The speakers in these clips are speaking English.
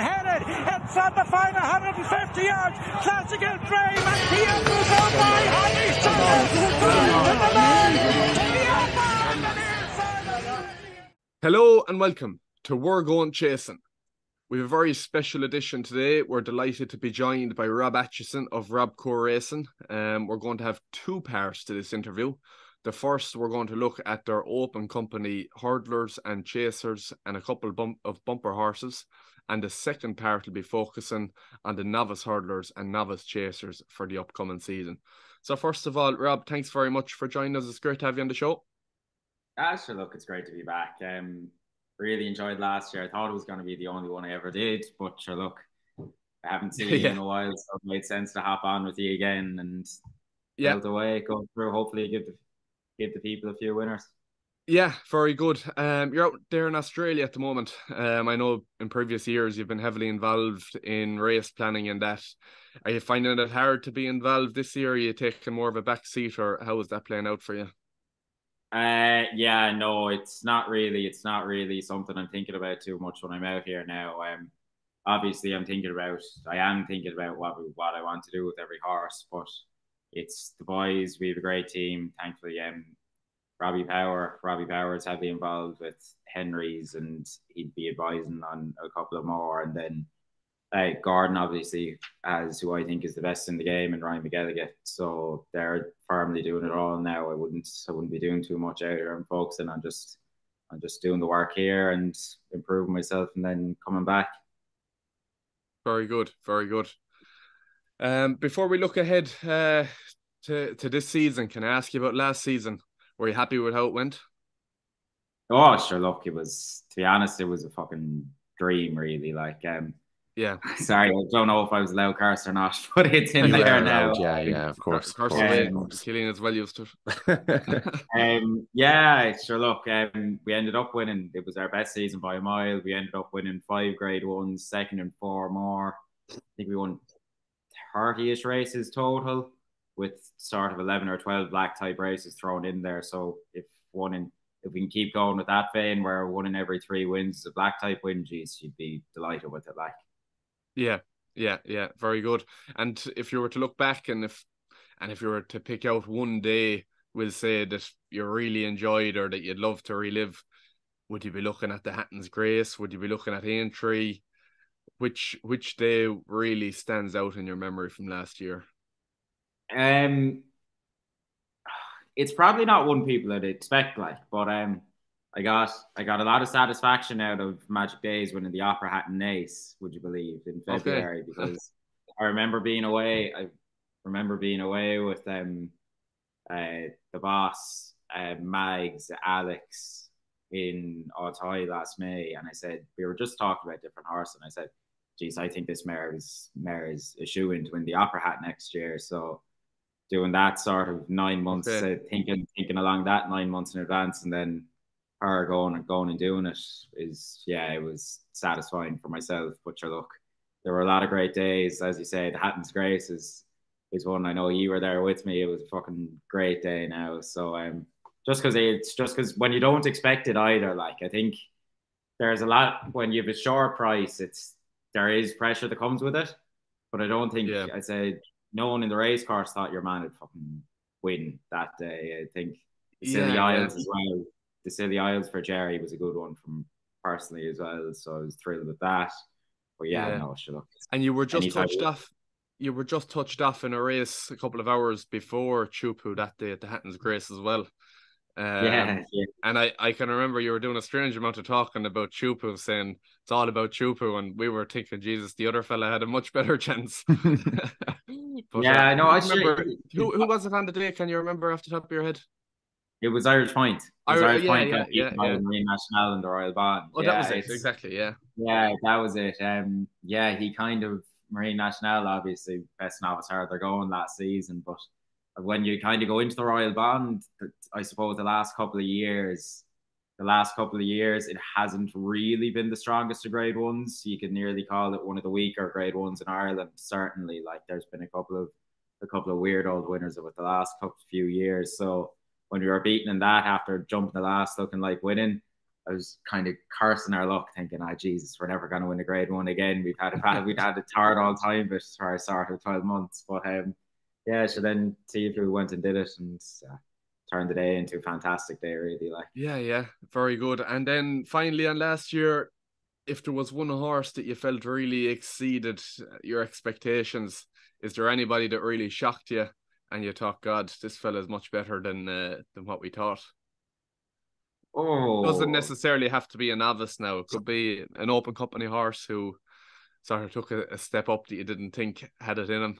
headed. Inside the final 150 yards. Classical Dream and by Hello and welcome to We're Going Chasing. We have a very special edition today. We're delighted to be joined by Rob Atchison of Rob Robcour Racing. Um, we're going to have two parts to this interview. The first, we're going to look at their open company hurdlers and chasers and a couple bump- of bumper horses. And the second part will be focusing on the novice hurdlers and novice chasers for the upcoming season. So, first of all, Rob, thanks very much for joining us. It's great to have you on the show. Ah, sure. Look, it's great to be back. Um, really enjoyed last year. I thought it was going to be the only one I ever did, but sure, look, I haven't seen you in a while, so it made sense to hop on with you again and yeah, the way go through. Hopefully, give the give the people a few winners. Yeah, very good. Um, you're out there in Australia at the moment. Um, I know in previous years you've been heavily involved in race planning and that. Are you finding it hard to be involved this year? Are you taking more of a back seat, or how is that playing out for you? Uh, yeah, no, it's not really. It's not really something I'm thinking about too much when I'm out here now. Um, obviously, I'm thinking about. I am thinking about what what I want to do with every horse, but it's the boys. We have a great team. Thankfully, um, Robbie Power, Robbie Power is heavily involved with Henry's, and he'd be advising on a couple of more. And then uh, Gordon, obviously, as who I think is the best in the game, and Ryan McGilligan. So they're firmly doing it all now. I wouldn't, I wouldn't be doing too much out here. And focusing on just, on just doing the work here and improving myself, and then coming back. Very good, very good. Um, before we look ahead uh, to to this season, can I ask you about last season? Were you happy with how it went? Oh, sure. Look, it was to be honest, it was a fucking dream, really. Like, um, yeah. Sorry, I don't know if I was loud cast or not, but it's in there now. Yeah, yeah, of course. Of course, um, Killian is well used to it. um, yeah, sure. Look, um, we ended up winning. It was our best season by a mile. We ended up winning five grade ones, second and four more. I think we won 30-ish races total with sort of 11 or 12 black type races thrown in there. So if one in, if we can keep going with that vein where one in every three wins is a black type win, geez, you'd be delighted with it. Like, yeah, yeah, yeah, very good. And if you were to look back and if, and if you were to pick out one day, we'll say that you really enjoyed or that you'd love to relive, would you be looking at the Hatton's Grace? Would you be looking at Aintree? Which which day really stands out in your memory from last year? Um, it's probably not one people would expect, like, but um, I got I got a lot of satisfaction out of Magic Daze winning the Opera Hat in Naas. Would you believe in February? Okay. because I remember being away. I remember being away with um, uh, the boss, uh, Mags, Alex in Auteuil last May, and I said we were just talking about different horses, and I said, "Geez, I think this mare is mare is a shoe in to win the Opera Hat next year." So doing that sort of nine months, uh, thinking thinking along that nine months in advance, and then her going and going and doing it is yeah, it was satisfying for myself. But your look, there were a lot of great days, as you say. The Hatton's Grace is is one I know you were there with me. It was a fucking great day now. So um, just because it's just because when you don't expect it either, like I think there's a lot when you have a short price, it's there is pressure that comes with it. But I don't think yeah. I say no one in the race course thought your man would fucking win that day. I think the Scilly yeah, Isles yeah. as well. The Scilly Isles for Gerri was a good one from personally as well. So I was thrilled with that. But yeah, yeah. no, sure. And you were just touched off. You were just touched off in a race a couple of hours before Teahupoo that day at the Hatton's Grace as well. Um, yeah, yeah, and I, I can remember you were doing a strange amount of talking about Teahupoo, saying it's all about Teahupoo, and we were thinking, Jesus, the other fella had a much better chance. but, yeah, uh, I know. I remember who, who was it on the day? Can you remember off the top of your head? It was Irish Point. It was Irish, yeah, Point yeah, yeah, yeah. Marine Nationale and the Royal Bond. Oh, yeah, that was it. Exactly. Yeah. Yeah, that was it. Um, yeah, he kind of Marine Nationale, obviously best novice hard they're going last season, but when you kind of go into the Royal Bond, I suppose the last couple of years, the last couple of years, it hasn't really been the strongest of grade ones. You could nearly call it one of the weaker grade ones in Ireland. Certainly, like there's been a couple of a couple of weird old winners it the last couple few years. So when we were beaten in that after jumping the last looking like winning, I was kind of cursing our luck, thinking, "Ah, oh, Jesus, we're never going to win a Grade One again. We've had a we've had a third all time, but for our start of twelve months." But um, yeah, so then Teahupoo went and did it, and uh, turned the day into a fantastic day, really. Like, yeah, yeah, very good. And then finally, on last year, if there was one horse that you felt really exceeded your expectations, is there anybody that really shocked you and you thought, God, this fella is much better than uh, than what we thought? Oh, it doesn't necessarily have to be a novice now. It could be an open company horse who sort of took a, a step up that you didn't think had it in him.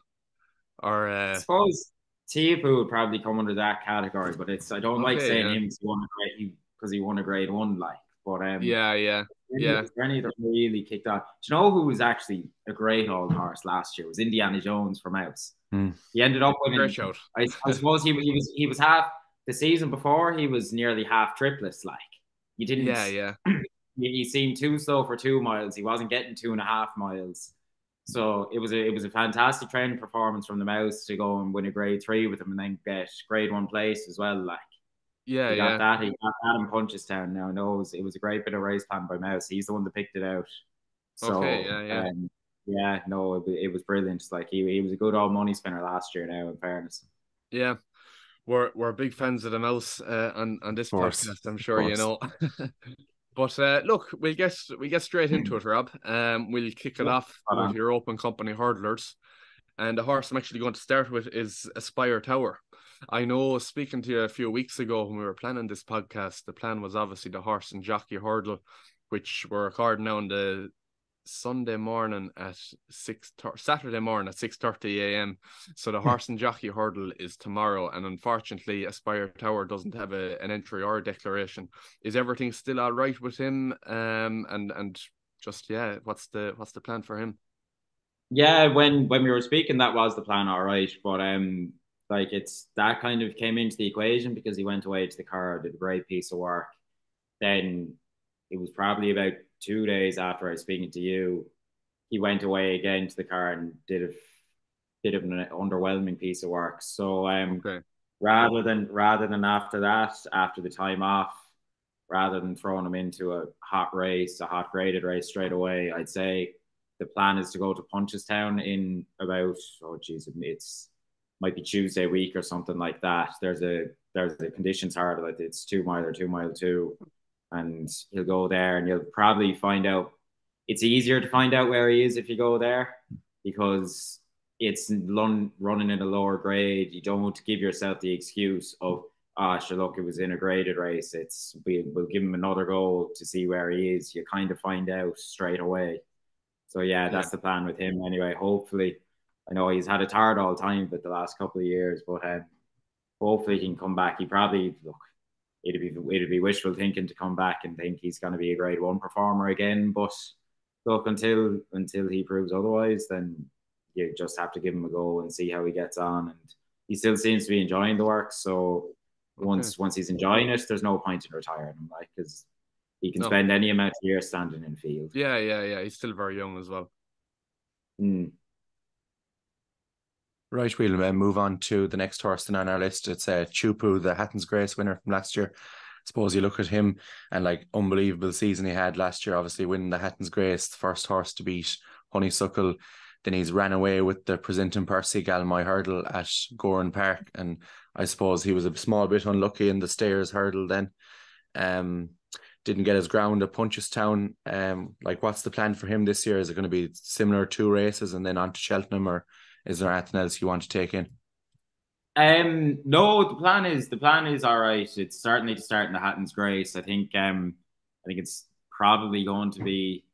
Or uh, I suppose Teahupoo would probably come under that category, but it's I don't okay, like saying yeah. him because he won a grade because he won a grade one, like. But um, yeah, yeah, yeah. Any that really kicked off. Do you know who was actually a great old horse last year? It was Indiana Jones from Mouse. Mm. He ended up winning. Great shout. I, I suppose he, he was he was half the season before. He was nearly half triplets. Like you didn't. Yeah, yeah. he seemed too slow for two miles. He wasn't getting two and a half miles. So it was a it was a fantastic training performance from the mouse to go and win a grade three with him and then get grade one place as well. Like yeah, he got yeah. that. He got that in Punchestown now. No, it was, it was a great bit of race plan by Mouse. He's the one that picked it out. So okay, yeah, yeah. Um, yeah, no, it, it was brilliant. Like he, he was a good old money spinner last year. Now, in fairness, yeah, we're we're big fans of the mouse uh, on on this podcast. I'm sure you know. but uh, look, we get we get straight into it, Rob. Um, we'll kick it off with your open company hurdlers, and the horse I'm actually going to start with is Aspire Tower. I know speaking to you a few weeks ago when we were planning this podcast, the plan was obviously the horse and jockey hurdle, which we're recording now on the Sunday morning at six Saturday morning at six thirty a.m. So the hmm. horse and jockey hurdle is tomorrow, and unfortunately, Aspire Tower doesn't have a, an entry or a declaration. Is everything still all right with him? Um, and and just yeah, what's the what's the plan for him? Yeah, when when we were speaking, that was the plan, all right. But um, like it's that kind of came into the equation because he went away to the Curragh, did a great piece of work. Then it was probably about two days after I was speaking to you, he went away again to the Curragh and did a bit of an underwhelming piece of work. So um, okay. rather than rather than after that, after the time off, rather than throwing him into a hot race, a hot graded race straight away, I'd say the plan is to go to Punchestown in about oh geez, it's might be Tuesday week or something like that. There's a there's a conditions hard like it's two mile or two mile two, and he'll go there and you'll probably find out. It's easier to find out where he is if you go there because it's run, running in a lower grade. You don't want to give yourself the excuse of ah, oh, sure, look, it was in a graded race. It's we, we'll give him another go to see where he is. You kind of find out straight away. So yeah, that's yeah. the plan with him anyway. Hopefully, I know he's had a hard all time, but the last couple of years, but um, hopefully he can come back. He probably look. It'd be it'd be wishful thinking to come back and think he's going to be a grade one performer again. But look, until until he proves otherwise, then you just have to give him a go and see how he gets on. And he still seems to be enjoying the work. So once once he's enjoying it, there's no point in retiring him, like because he can no. spend any amount of years standing in field. Yeah, yeah, yeah. He's still very young as well. Mm. Right, we'll uh, move on to the next horse on our list. It's uh, Teahupoo, the Hatton's Grace winner from last year. I suppose you look at him and like unbelievable season he had last year, obviously winning the Hatton's Grace, the first horse to beat Honeysuckle. Then he's ran away with the Presenting Percy Galmoy hurdle at Gowran Park. And I suppose he was a small bit unlucky in the Stayers hurdle then. Um, didn't get his ground at Punchestown. Um, like what's the plan for him this year? Is it going to be similar two races and then on to Cheltenham or is there anything else you want to take in? Um, no, the plan is the plan is all right. It's certainly to start in the Hatton's Grace. I think um, I think it's probably going to be.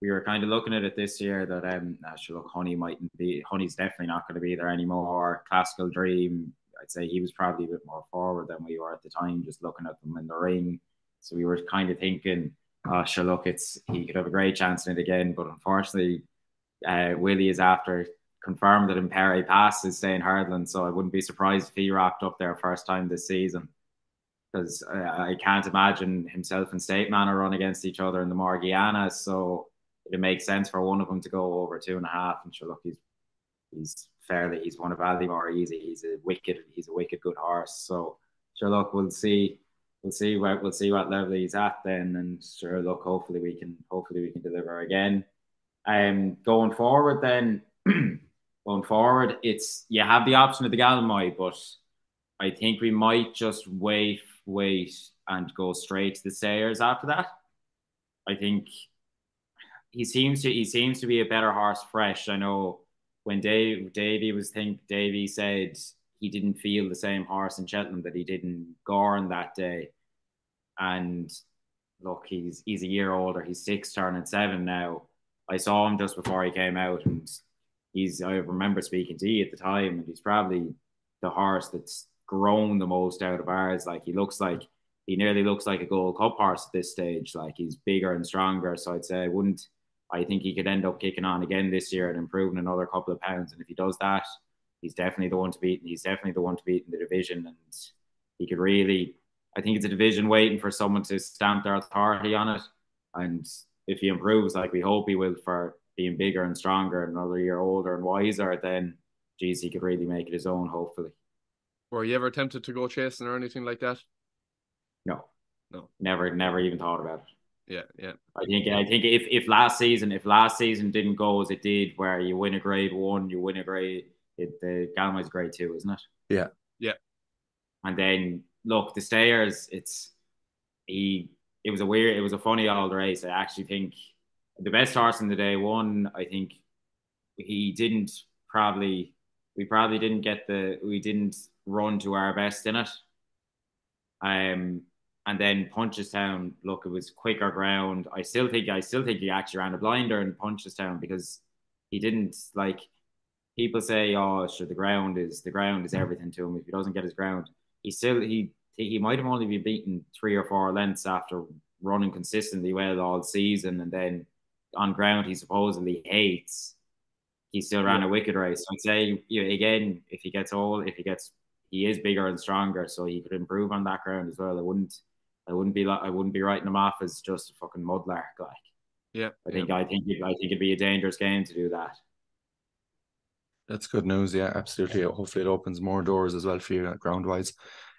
We were kind of looking at it this year that um, actually look, Honey mightn't be. Honey's definitely not going to be there anymore. Classical Dream, I'd say he was probably a bit more forward than we were at the time, just looking at them in the ring. So we were kind of thinking, oh, sure, look, it's he could have a great chance in it again, but unfortunately, uh, Willie is after confirmed that Impaire Et Passe is staying Hardland, so I wouldn't be surprised if he rocked up there first time this season. Because I can't imagine himself and State Man are run against each other in the Morgiana, so it makes sense for one of them to go over two and a half. And sure, look, he's he's fairly he's one of Aldymore easy. He's a wicked he's a wicked good horse. So sure, look, we'll see. we'll see what we'll see what level he's at then, and sure, look, hopefully we can hopefully we can deliver again. Um, going forward, then going forward, it's you have the option of the Galmoy, but I think we might just wait, wait, and go straight to the Stayers after that. I think he seems to he seems to be a better horse fresh. I know when Dave Davy was think Davy said he didn't feel the same horse in Cheltenham that he did in Gowran that day. And look, he's he's a year older. He's six, turning seven now. I saw him just before he came out, and he's. I remember speaking to you at the time, and he's probably the horse that's grown the most out of ours. Like he looks like he nearly looks like a Gold Cup horse at this stage. Like he's bigger and stronger. So I'd say I wouldn't. I think he could end up kicking on again this year and improving another couple of pounds. And if he does that, he's definitely the one to beat. And he's definitely the one to beat in the division. And he could really. I think it's a division waiting for someone to stamp their authority on it. And if he improves, like we hope he will, for being bigger and stronger, and another year older and wiser, then geez, he could really make it his own. Hopefully. Were you ever tempted to go chasing or anything like that? No, no, never, never even thought about it. Yeah, yeah. I think I think if, if last season if last season didn't go as it did, where you win a grade one, you win a grade it, the Galmoy's grade two, isn't it? Yeah, yeah. And then look, the Stayers. it's he. It was a weird, it was a funny old race. I actually think the best horse in the day won. I think he didn't probably. We probably didn't get the. We didn't run to our best in it. Um, and then Punchestown, look, it was quicker ground. I still think I still think he actually ran a blinder in Punchestown because he didn't like people say, oh, sure, the ground is the ground is everything to him. If he doesn't get his ground, he still he he might have only been beaten three or four lengths after running consistently well all season, and then on ground he supposedly hates. He still ran a wicked race. So I'd say you know, again, if he gets old, if he gets he is bigger and stronger, so he could improve on that ground as well. I wouldn't, I wouldn't be, I wouldn't be writing him off as just a fucking mudlark. Like, yeah, I think, yeah. I think, I think it'd be a dangerous game to do that. That's good news. Yeah, absolutely. Hopefully, it opens more doors as well for you ground wise.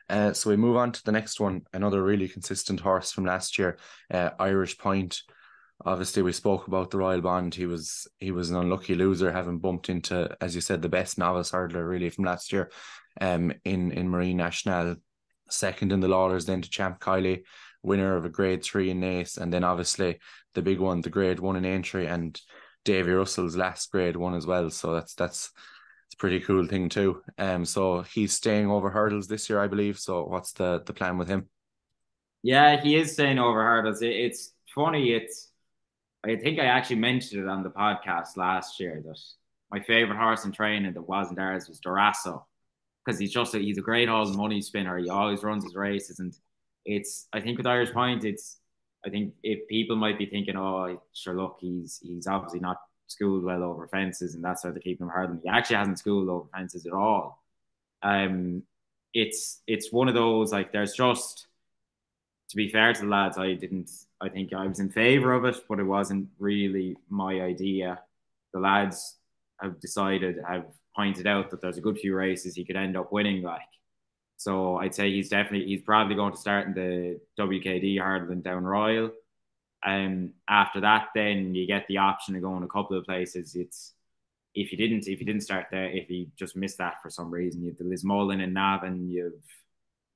Uh, so we move on to the next one. Another really consistent horse from last year, uh, Irish Point. Obviously, we spoke about the Royal Bond. He was he was an unlucky loser, having bumped into, as you said, the best novice hurdler really from last year um, in in Marine Nationale, second in the Lawlor's, then to Champ Kiely, winner of a Grade Three in Naas, and then obviously the big one, the Grade One in Aintree, and Davy Russell's last Grade One as well. So that's that's it's a pretty cool thing too. Um, so he's staying over hurdles this year, I believe. So what's the the plan with him? Yeah, he is staying over hurdles. It, it's funny. It's I think I actually mentioned it on the podcast last year that my favorite horse in training that wasn't ours was Darasso because he's just a, he's a great old money spinner. He always runs his races, and it's I think with Irish Point, it's I think if people might be thinking, oh, sure, look, he's he's obviously not schooled well over fences, and that's why they keep him hurdling. He actually hasn't schooled over fences at all. Um, it's it's one of those like there's just to be fair to the lads, I didn't. I think I was in favour of it, but it wasn't really my idea. The lads have decided have pointed out that there's a good few races he could end up winning. Like, so I'd say he's definitely he's probably going to start in the WKD hurdling down Royal. And um, after that, then you get the option of going a couple of places. It's if you didn't if you didn't start there, if you just missed that for some reason, you've the Lismullen and Navan, you've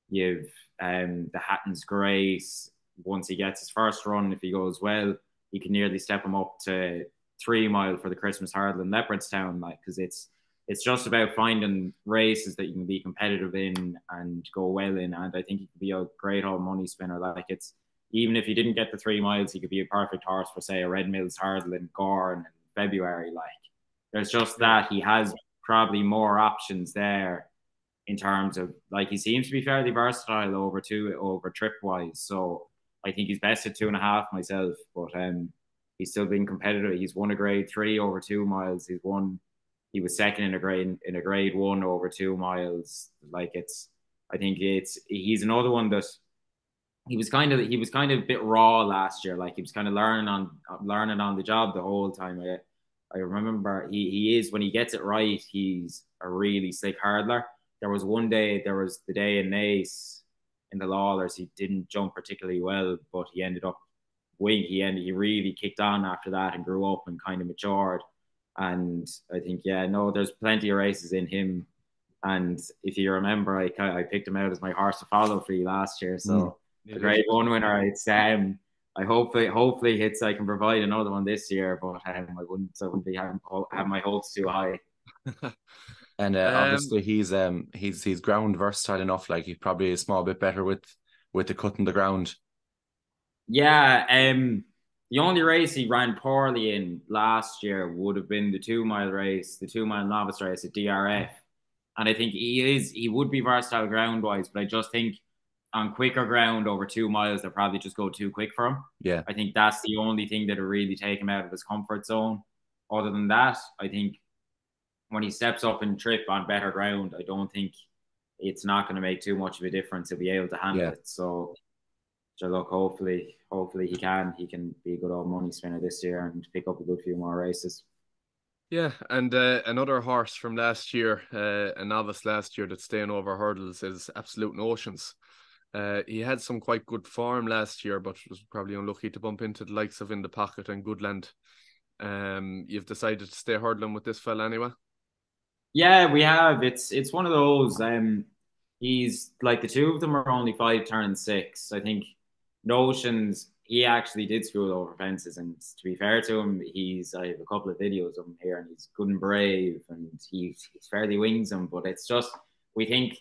you've um the Hatton's Grace. Once he gets his first run, if he goes well, you can nearly step him up to three mile for the Christmas hurdle in Leopardstown, like because it's it's just about finding races that you can be competitive in and go well in. And I think he could be a great old money spinner. Like it's even if he didn't get the three miles, he could be a perfect horse for say a Red Mills hurdle in Gowran in February. Like there's just that he has probably more options there in terms of like he seems to be fairly versatile over two over trip wise. So I think he's best at two and a half myself, but um he's still been competitive. He's won a grade three over two miles. He's won he was second in a grade in a grade one over two miles. Like it's, I think it's he's another one that he was kind of he was kind of a bit raw last year. Like he was kind of learning on learning on the job the whole time. I, I remember he he is when he gets it right, he's a really slick hurdler. There was one day, there was the day in Naas, in the Lawlor's. He didn't jump particularly well, but he ended up wing. He ended, he really kicked on after that and grew up and kind of matured. And I think, yeah, no, there's plenty of races in him. And if you remember, I I picked him out as my horse to follow for you last year. So mm. a great one winner. It's um, I hopefully hopefully hits I can provide another one this year, but um, I wouldn't I wouldn't be having have my hopes too high. and uh, um, obviously he's um he's he's ground versatile enough. Like he's probably a small bit better with with the cutting the ground. Yeah, um, the only race he ran poorly in last year would have been the two mile race, the two mile novice race at DRF. And I think he is he would be versatile ground wise, but I just think on quicker ground over two miles, they'll probably just go too quick for him. Yeah. I think that's the only thing that'll really take him out of his comfort zone. Other than that, I think when he steps up and trip on better ground, I don't think it's not going to make too much of a difference. He'll be able to handle yeah. it. So, so look, hopefully, hopefully he can. He can be a good old money spinner this year and pick up a good few more races. Yeah, and uh, another horse from last year, uh, a novice last year that's staying over hurdles is Absolute Notions. Uh, he had some quite good form last year, but was probably unlucky to bump into the likes of In the Pocket and Goodland. Um, you've decided to stay hurdling with this fella anyway. Yeah, we have. It's it's one of those. Um, he's like the two of them are only five turn six. I think notions. He actually did school over fences, and to be fair to him, he's I have a couple of videos of him here, and he's good and brave, and he's he's fairly wings him. But it's just we think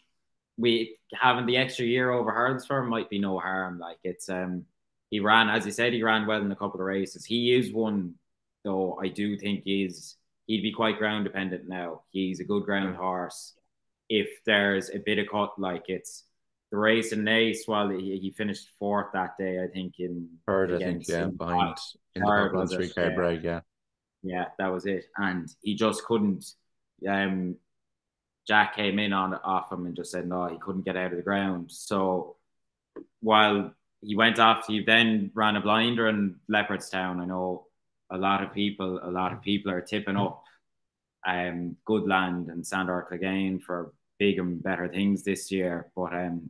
we having the extra year over hurdles for him might be no harm. Like it's um he ran as you said he ran well in a couple of races. He is one though I do think he's he'd be quite ground dependent now. He's a good ground horse. If there's a bit of cut, like it's the race in Naas, while he, he finished fourth that day, I think in third, I think, yeah, behind in the three car break, yeah. Yeah, that was it. And he just couldn't um Jack came in on off him and just said no, he couldn't get out of the ground. So while he went off, he then ran a blinder in Leopardstown. I know a lot of people, a lot of people are tipping up um, Goodland and Sandor Clegane for big and better things this year. But um,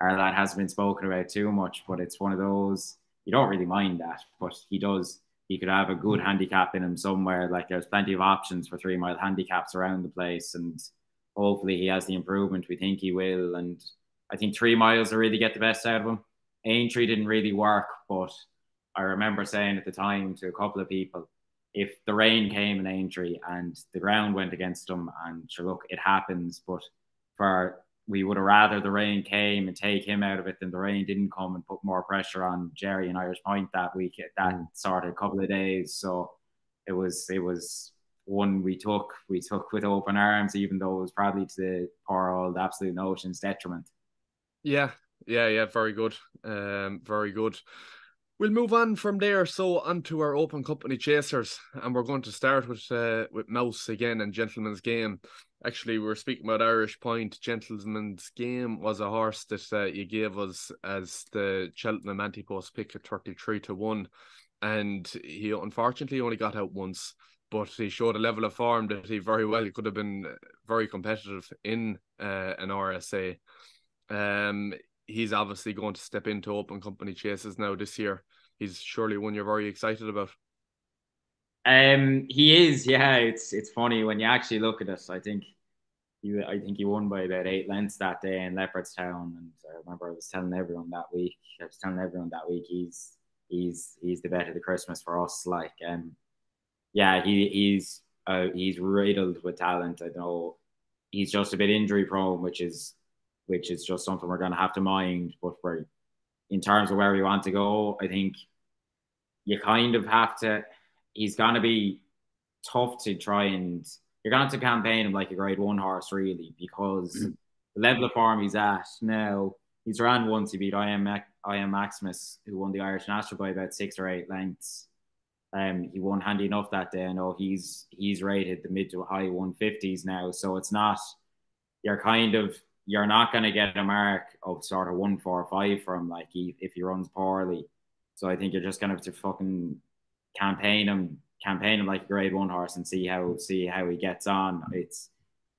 our lad hasn't been spoken about too much. But it's one of those you don't really mind that, but he does. He could have a good handicap in him somewhere. Like there's plenty of options for three mile handicaps around the place, and hopefully he has the improvement we think he will. And I think three miles will really get the best out of him. Aintree didn't really work, but I remember saying at the time to a couple of people, if the rain came in Aintree and the ground went against them, and sure, look, it happens, but for we would have rather the rain came and take him out of it than the rain didn't come and put more pressure on Gerri and Irish Point that week, that mm. sort of couple of days. So it was it was one we took we took with open arms, even though it was probably to the poor old absolute notions detriment. Yeah, yeah, yeah, very good. Um, very good. We'll move on from there. So onto our open company chasers, and we're going to start with uh, with Mouse again and Gentleman's Game. Actually, we are speaking about Irish Point. Gentleman's Game was a horse that uh, you gave us as the Cheltenham anti-post pick at thirty three to one, and he unfortunately only got out once. But he showed a level of form that he very well could have been very competitive in uh, an RSA. Um, he's obviously going to step into open company chases now this year. He's surely one you're very excited about. Um, he is. Yeah, it's it's funny when you actually look at us. I think you, I think he won by about eight lengths that day in Leopardstown, and I remember I was telling everyone that week. I was telling everyone that week he's he's he's the bet of the Christmas for us. Like, um, yeah, he he's uh, he's riddled with talent. I know he's just a bit injury prone, which is which is just something we're going to have to mind. But for in terms of where we want to go, I think you kind of have to. He's going to be tough to try and you're going to, to campaign him like a grade one horse, really, because mm-hmm. the level of form he's at now. He's ran once. He beat I am I am Maximus, who won the Irish National by about six or eight lengths. Um, he won handy enough that day. I know he's he's rated the mid to high 150s now, so it's not. You're kind of you're not going to get a mark of sort of one four five from like he, if he runs poorly. So I think you're just going to have to fucking campaign him, campaign him like a grade one horse and see how see how he gets on. It's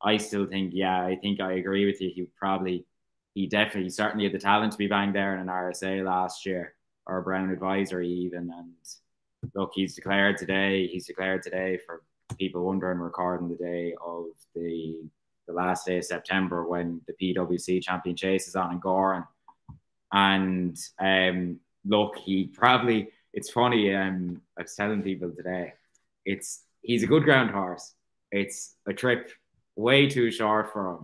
I still think yeah, I think I agree with you. He probably he definitely certainly had the talent to be banged there in an RSA last year or a Brown advisory even. And look, he's declared today. He's declared today for people wondering, recording the day of the the last day of September when the PWC Champion Chase is on in Gowran. And um, look, he probably it's funny. Um, I was telling people today, it's he's a good ground horse. It's a trip way too short for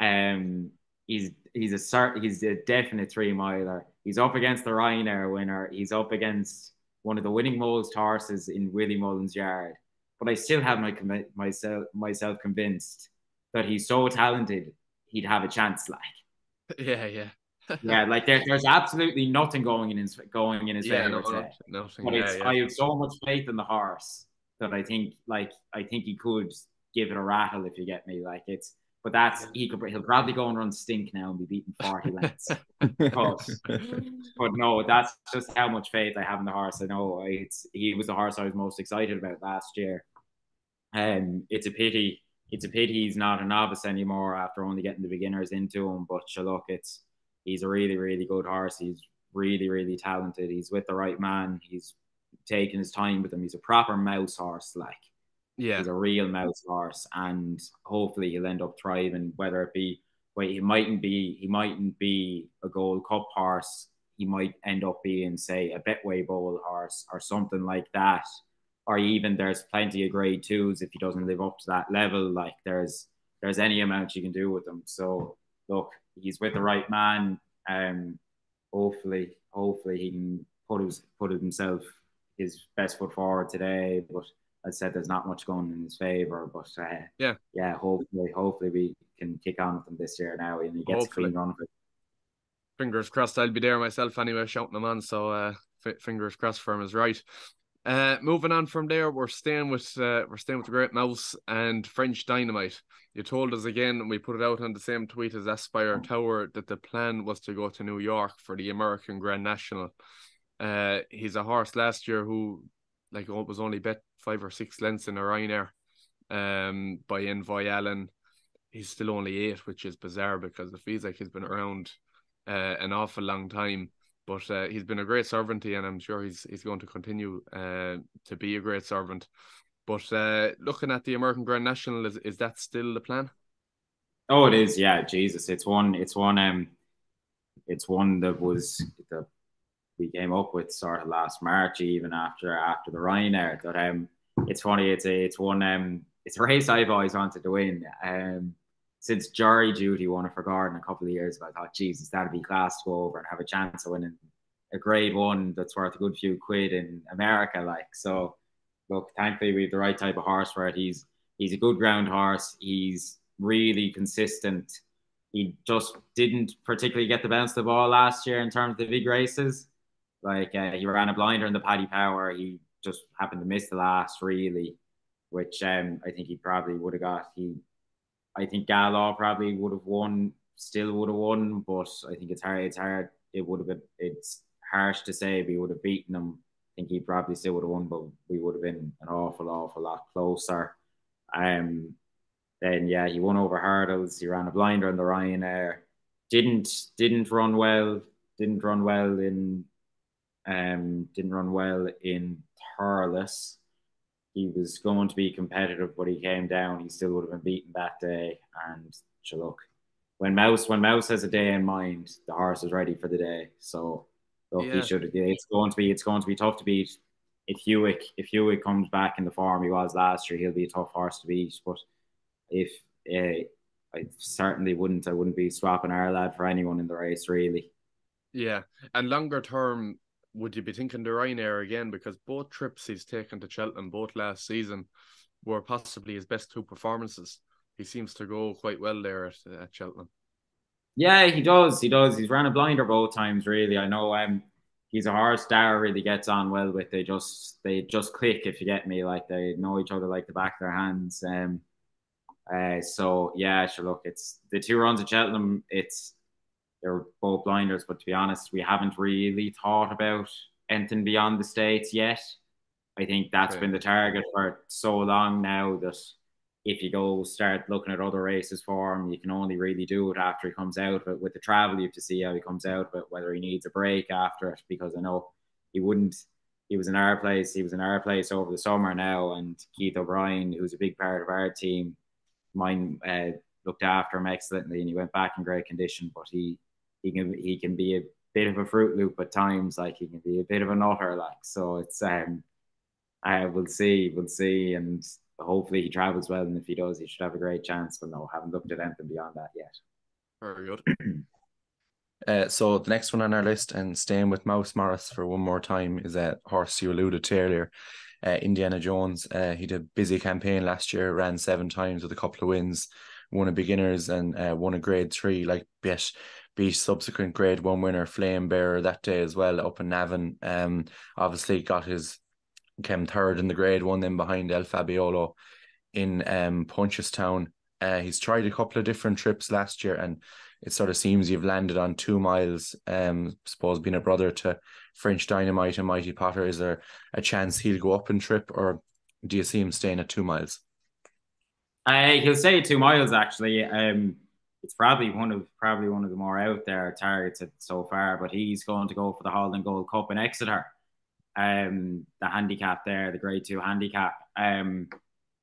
him. Um, he's he's a cert, he's a definite three miler. He's up against the Ryanair winner. He's up against one of the winning most horses in Willie Mullins' yard. But I still have my myself myself convinced that he's so talented, he'd have a chance. Like, yeah, yeah. yeah, like there, there's absolutely nothing going in his going in his yeah, favor no, today. Nothing. But yeah, yeah. I have so much faith in the horse that I think, like, I think he could give it a rattle if you get me. Like, it's but that's he could he'll probably go and run stink now and be beaten 40 lengths. but, but no, that's just how much faith I have in the horse. I know it's he was the horse I was most excited about last year. And um, it's a pity it's a pity he's not a novice anymore after only getting the beginners into him. But look, it's he's a really, really good horse. He's really, really talented. He's with the right man. He's taking his time with him. He's a proper mouse horse, like yeah, he's a real mouse horse, and hopefully he'll end up thriving. Whether it be, well, he mightn't be, he mightn't be a Gold Cup horse. He might end up being, say, a Betway Bowl horse or something like that or even there's plenty of grade twos if he doesn't live up to that level. Like there's there's any amount you can do with him. So look, he's with the right man. Um, hopefully, hopefully he can put his put himself his best foot forward today. But I said there's not much going in his favor. But uh, yeah, yeah, hopefully, hopefully we can kick on with him this year now, and he gets hopefully. a clean run of it. Fingers crossed, I'll be there myself anyway, shouting him on. So uh, f- fingers crossed for him is right. Uh, moving on from there, we're staying with uh, we're staying with the Great Mouse and French Dynamite. You told us again, and we put it out on the same tweet as Aspire Tower that the plan was to go to New York for the American Grand National. Uh, he's a horse last year who, like, it was only bet five or six lengths in a Ryanair, um, by Envoy Allen. He's still only eight, which is bizarre because it feels like he's been around uh, an awful long time. But uh, he's been a great servant, and I'm sure he's he's going to continue uh, to be a great servant. But uh, looking at the American Grand National, is is that still the plan? Oh, it is. Yeah, Jesus, it's one. It's one. Um, it's one that was we came up with sort of last March, even after after the Ryanair. That um, it's funny. It's a it's one um, it's a race I've always wanted to win. Um, since Jury Duty won it for Gordon a couple of years ago, I thought, Jesus, that'd be class to go over and have a chance of winning a grade one that's worth a good few quid in America. Like, so look, thankfully we have the right type of horse for it. He's he's a good ground horse. He's really consistent. He just didn't particularly get the bounce of the ball last year in terms of the big races. Like uh, he ran a blinder in the Paddy Power. He just happened to miss the last really, which um, I think he probably would have got. He I think Galaw probably would have won, still would have won, but I think it's hard. It's hard. It would have been. It's harsh to say we would have beaten him. I think he probably still would have won, but we would have been an awful, awful lot closer. Um, then yeah, he won over hurdles. He ran a blinder on the Ryanair. Didn't didn't run well. Didn't run well in. Um, didn't run well in Thurles he was going to be competitive, but he came down. He still would have been beaten that day. And look, when Mouse when Mouse has a day in mind, the horse is ready for the day. So look, yeah. he should. It's going to be it's going to be tough to beat. If Hewick if Hewick comes back in the form he was last year, he'll be a tough horse to beat. But if uh, I certainly wouldn't I wouldn't be swapping our lad for anyone in the race really. Yeah, and longer term, would you be thinking the Ryanair again? Because both trips he's taken to Cheltenham, both last season, were possibly his best two performances. He seems to go quite well there at, at Cheltenham. Yeah, he does. He does. He's ran a blinder both times, really. I know um, he's a horse Dara really gets on well with. They just they just click if you get me. Like they know each other like the back of their hands. Um, uh, so yeah, sure. Look, it's the two runs at Cheltenham. It's they're both blinders. But to be honest, we haven't really thought about anything beyond the states yet. I think that's okay. been the target for so long now that if you go start looking at other races for him, you can only really do it after he comes out. But with the travel, you have to see how he comes out, but whether he needs a break after it, because I know he wouldn't. He was in our place. He was in our place over the summer now, and Keith O'Brien, who's a big part of our team, mine uh, looked after him excellently, and he went back in great condition. But he he can he can be a bit of a fruit loop at times, like he can be a bit of a nutter, like so. It's um, I will see, we'll see, and hopefully he travels well. And if he does, he should have a great chance. But no, haven't looked at anything beyond that yet. Very good. Uh, so the next one on our list, and staying with Mouse Morris for one more time, is a horse you alluded to earlier, uh, Indiana Jones. Uh, he did a busy campaign last year, ran seven times with a couple of wins, won a beginners and uh, won a grade three. Like beat beat subsequent grade one winner Flame Bearer that day as well up in Navan. Um, obviously got his came third in the grade one, then behind El Fabiolo in um Punchestown. Uh, he's tried a couple of different trips last year, and it sort of seems you've landed on two miles. Um, suppose being a brother to French Dynamite and Mighty Potter, is there a chance he'll go up and trip, or do you see him staying at two miles? Uh, he'll stay at two miles actually. Um, it's probably one of probably one of the more out there targets so far, but he's going to go for the Haldon Gold Cup in Exeter um, the handicap there, the grade two handicap. Um,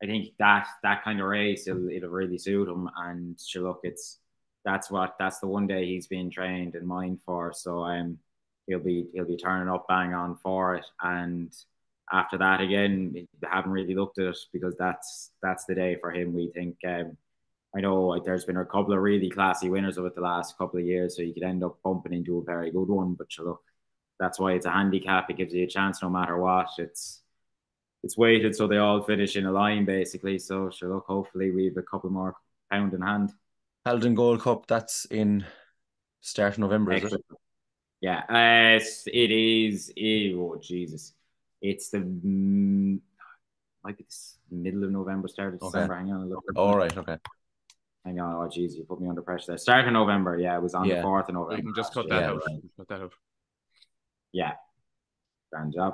I think that that kind of race it'll, it'll really suit him. And sure, look, it's that's what that's the one day he's been trained in mind for. So um, he'll be he'll be turning up bang on for it. And after that, again, haven't really looked at it because that's that's the day for him. We think. Um, I know like, there's been a couple of really classy winners of it the last couple of years, so you could end up bumping into a very good one. But look, that's why it's a handicap. It gives you a chance no matter what. It's it's weighted so they all finish in a line basically. So sure, look, hopefully we have a couple more pound in hand. Haldon Gold Cup, that's in start of November, is it? Yeah, uh, it is. It, oh Jesus, it's the mm, might be the middle of November, start of okay. December. Hang on a little. All right, okay. Hang on, oh jeez, you put me under pressure there. Start of November, yeah, it was on yeah. the fourth of November. You can just cut that yeah, out. Right. Cut that out yeah, grand job.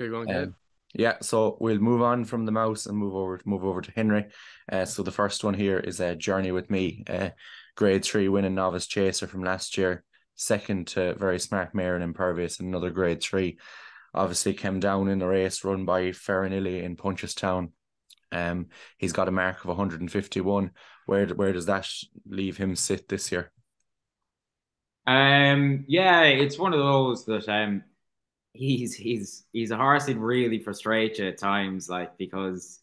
Okay, go ahead. Um, yeah, so we'll move on from the mouse and move over move over to Henry. Uh, so the first one here is a journey with me, uh, grade three winning novice chaser from last year, second to very smart Mare and Impervious, another grade three. Obviously came down in the race run by Farinelli in Punchestown. Um, he's got a mark of 151. Where where does that leave him sit this year? Um, yeah, it's one of those that um, he's he's he's a horse that really frustrates you at times, like because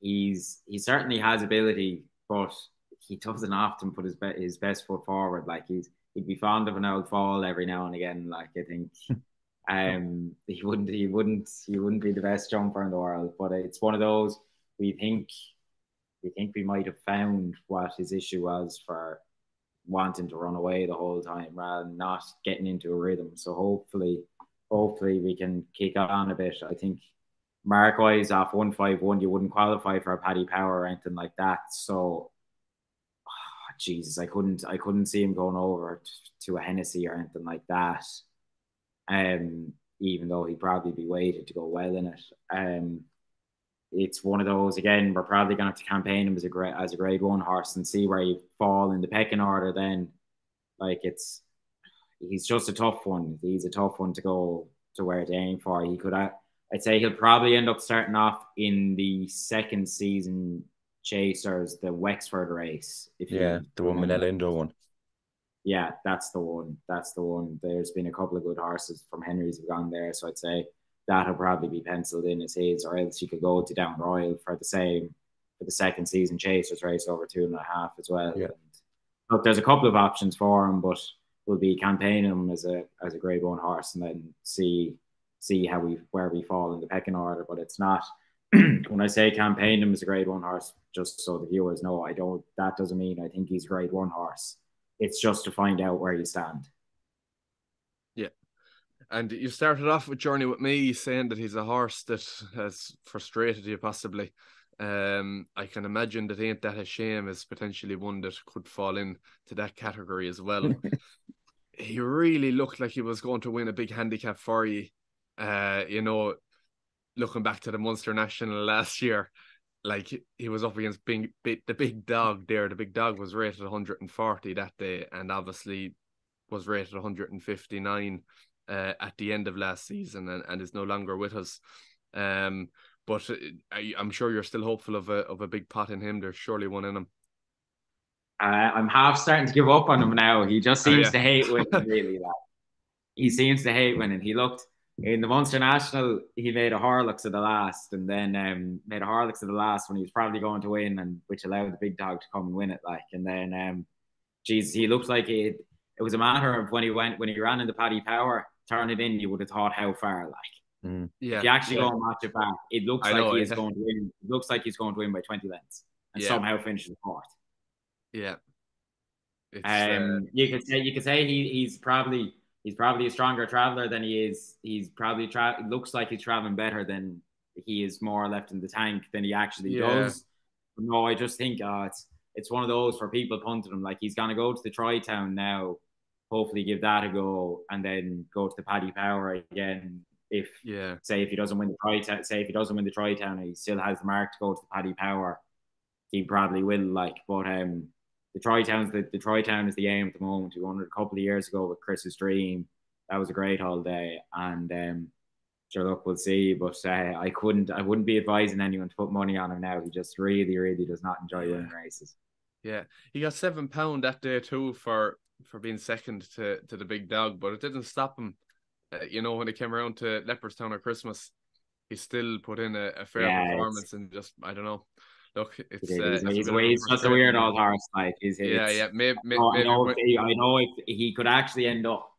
he's he certainly has ability, but he doesn't often put his be- his best foot forward. Like he's he'd be fond of an old fall every now and again. Like I think, um, he wouldn't he wouldn't he wouldn't be the best jumper in the world. But it's one of those we think we think we might have found what his issue was for wanting to run away the whole time rather than not getting into a rhythm. So hopefully, hopefully we can kick on a bit. I think mark wise off one five one, you wouldn't qualify for a Paddy Power or anything like that. So oh, Jesus, I couldn't I couldn't see him going over to a Hennessy or anything like that. Um, even though he'd probably be weighted to go well in it. Um, it's one of those again. We're probably going to have to campaign him as a great as a grade one horse and see where you fall in the pecking order. Then, like it's he's just a tough one. He's a tough one to go to where to aim for. He could, I'd say, he'll probably end up starting off in the second season chasers, the Wexford race. If yeah, the one Minella Indo one. Yeah, that's the one. That's the one. There's been a couple of good horses from Henry's have gone there, so I'd say that'll probably be penciled in as his, or else you could go to Down Royal for the same for the second season Chasers race over two and a half as well. Yeah. And look, there's a couple of options for him, but we'll be campaigning him as a as a grade one horse and then see see how we where we fall in the pecking order. But it's not when I say campaign him as a grade one horse, just so the viewers know, I don't that doesn't mean I think he's a grade one horse. It's just to find out where you stand. And you started off with Journey with me saying that he's a horse that has frustrated you possibly. Um, I can imagine that ain't that a shame is potentially one that could fall in to that category as well. he really looked like he was going to win a big handicap for you. Uh, you know, looking back to the Munster National last year, like he was up against big, the big dog there. The big dog was rated 140 that day, and obviously was rated 159 uh, at the end of last season, and, and is no longer with us. Um, but uh, I, am sure you're still hopeful of a of a big pot in him. There's surely one in him. Uh, I'm half starting to give up on him now. He just seems oh, yeah. to hate winning, really. Like. He seems to hate winning. He looked in the Munster National, he made a Horlicks of the last, and then um, made a Horlicks of the last when he was probably going to win, and which allowed the big dog to come and win it. Like, and then, um, geez, he looked like it. It was a matter of when he went when he ran into Paddy Power, turn it in. You would have thought how far, like. Mm. Yeah. If you actually yeah. go and match it back, it looks I like know, he's yeah. going to win. It looks like he's going to win by 20 lengths and yeah. somehow finishes the fourth. Yeah. It's, um, uh... you could say you could say he, he's probably he's probably a stronger traveler than he is. He's probably tra- looks like he's traveling better than he is more left in the tank than he actually yeah. does. No, I just think uh, it's it's one of those for people punting him. Like he's gonna go to the Troy Town now, hopefully give that a go, and then go to the Paddy Power again. If yeah, say if he doesn't win the Town, say if he doesn't win the Troy Town, he still has the mark to go to the Paddy Power. He probably will. Like, but um, the Troy Town's the, the Troy Town is the aim at the moment. We won it a couple of years ago with Chris's Dream. That was a great holiday, and um, sure, look, we'll see. But uh, I couldn't, I wouldn't be advising anyone to put money on him now. He just really, really does not enjoy winning races. Yeah, he got seven pound that day too for for being second to to the big dog, but it didn't stop him. Uh, you know, when it came around to Leopardstown or Christmas, he still put in a, a fair yeah, performance and just I don't know look, it's, uh, he's, he's, he's just a weird old horse. Like, he's, yeah, yeah. Maybe, maybe, I, know if he, I know if he could actually end up,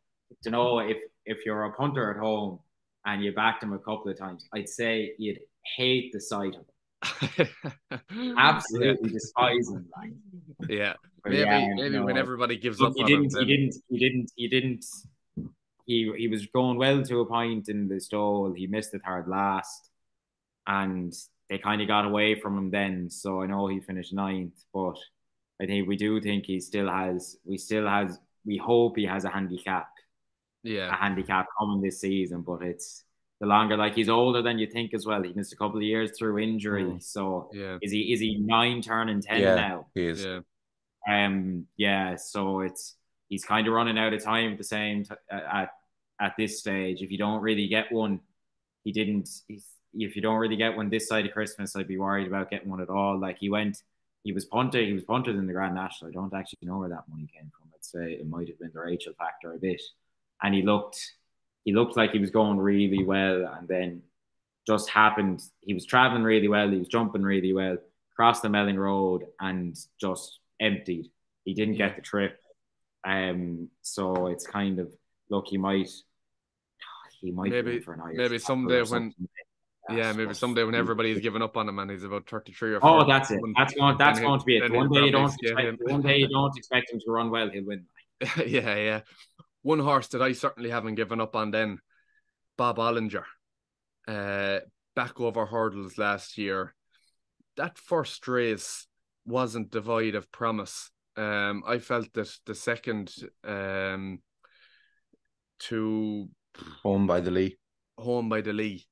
to know if if you're a punter at home and you backed him a couple of times, I'd say you'd hate the sight of him. Absolutely despise him. Like. Yeah, maybe yeah, maybe when everybody gives Look, up, he didn't, him, he didn't, he didn't, he didn't. He he was going well to a point in the stall. He missed the third last, and they kind of got away from him then. So I know he finished ninth, but I think we do think he still has. We still has. We hope he has a handicap. Yeah, a handicap coming this season, but it's the longer. Like he's older than you think as well. He missed a couple of years through injury. Mm. So yeah, is he is he nine turning ten yeah, now? He is. Yeah. Um. Yeah. So it's he's kind of running out of time at the same t- at at this stage. If you don't really get one, he didn't. He's if you don't really get one this side of Christmas, I'd be worried about getting one at all. Like he went, he was punted, he was punted in the Grand National. I don't actually know where that money came from. I'd say it might have been the Rachel factor a bit. And he looked, he looked like he was going really well, and then just happened. He was traveling really well. He was jumping really well. Crossed the Melling Road and just emptied. He didn't get the trip. Um, so it's kind of look. He might, he might maybe for an maybe someday when yeah, maybe someday when everybody's given up on him and he's about thirty three or. Oh, that's it. That's going. That's going to be it. One day you don't. Expect, one day you don't expect him to run well. He'll win. yeah, yeah. One horse that I certainly haven't given up on. Then, Bob Olinger, uh, back over hurdles last year. That first race wasn't devoid of promise. Um, I felt that the second, um, to home by the Lee, home by the Lee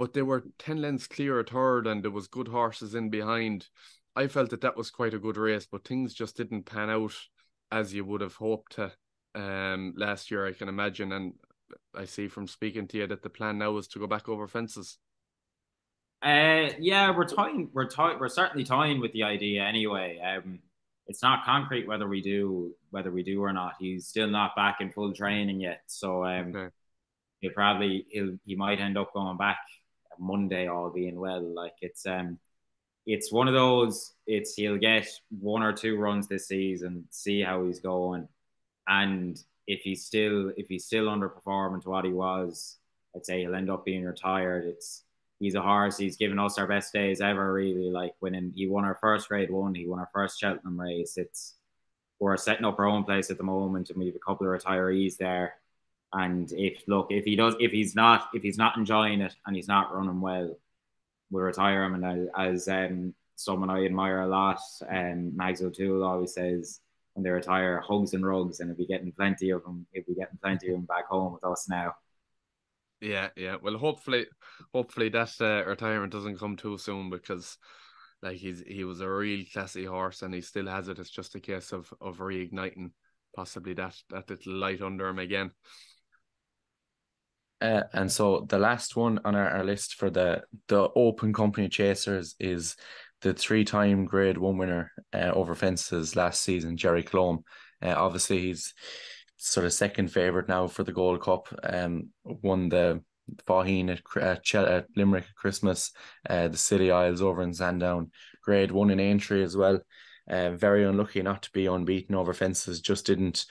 but they were 10 lengths clear at third and there was good horses in behind. I felt that that was quite a good race, but things just didn't pan out as you would have hoped to um, last year, I can imagine. And I see from speaking to you that the plan now is to go back over fences. Uh, yeah, we're toying. We're toy, We're certainly toying with the idea anyway. Um, it's not concrete whether we do whether we do or not. He's still not back in full training yet, so um, okay. he'll probably he'll he might end up going back Monday, all being well. Like it's um, it's one of those. It's he'll get one or two runs this season, see how he's going, and if he's still if he's still underperforming to what he was, I'd say he'll end up being retired. It's he's a horse. He's given us our best days ever. Really, like winning, he won our first grade one, he won our first Cheltenham race. It's we're setting up our own place at the moment, and we have a couple of retirees there. And if look, if he does, if he's not, if he's not enjoying it and he's not running well, we'll retire him. And as, um, someone I admire a lot, um, Mags O'Toole always says when they retire, hugs and rugs, and he'll be getting plenty of them. He'll be getting plenty of them back home with us now. Yeah, yeah. Well, hopefully, hopefully that uh, retirement doesn't come too soon because like he's he was a real classy horse, and he still has it. It's just a case of of reigniting possibly that that little light under him again. Uh, and so the last one on our, our list for the the open company chasers is the three-time Grade One winner uh, over fences last season, Gerri Colombe. Uh, obviously, he's sort of second favorite now for the Gold Cup. Um, won the Faugheen at, at, at Limerick at Christmas, uh, the Scilly Isles over in Sandown, Grade One in Aintree as well. Uh, very unlucky not to be unbeaten over fences. Just didn't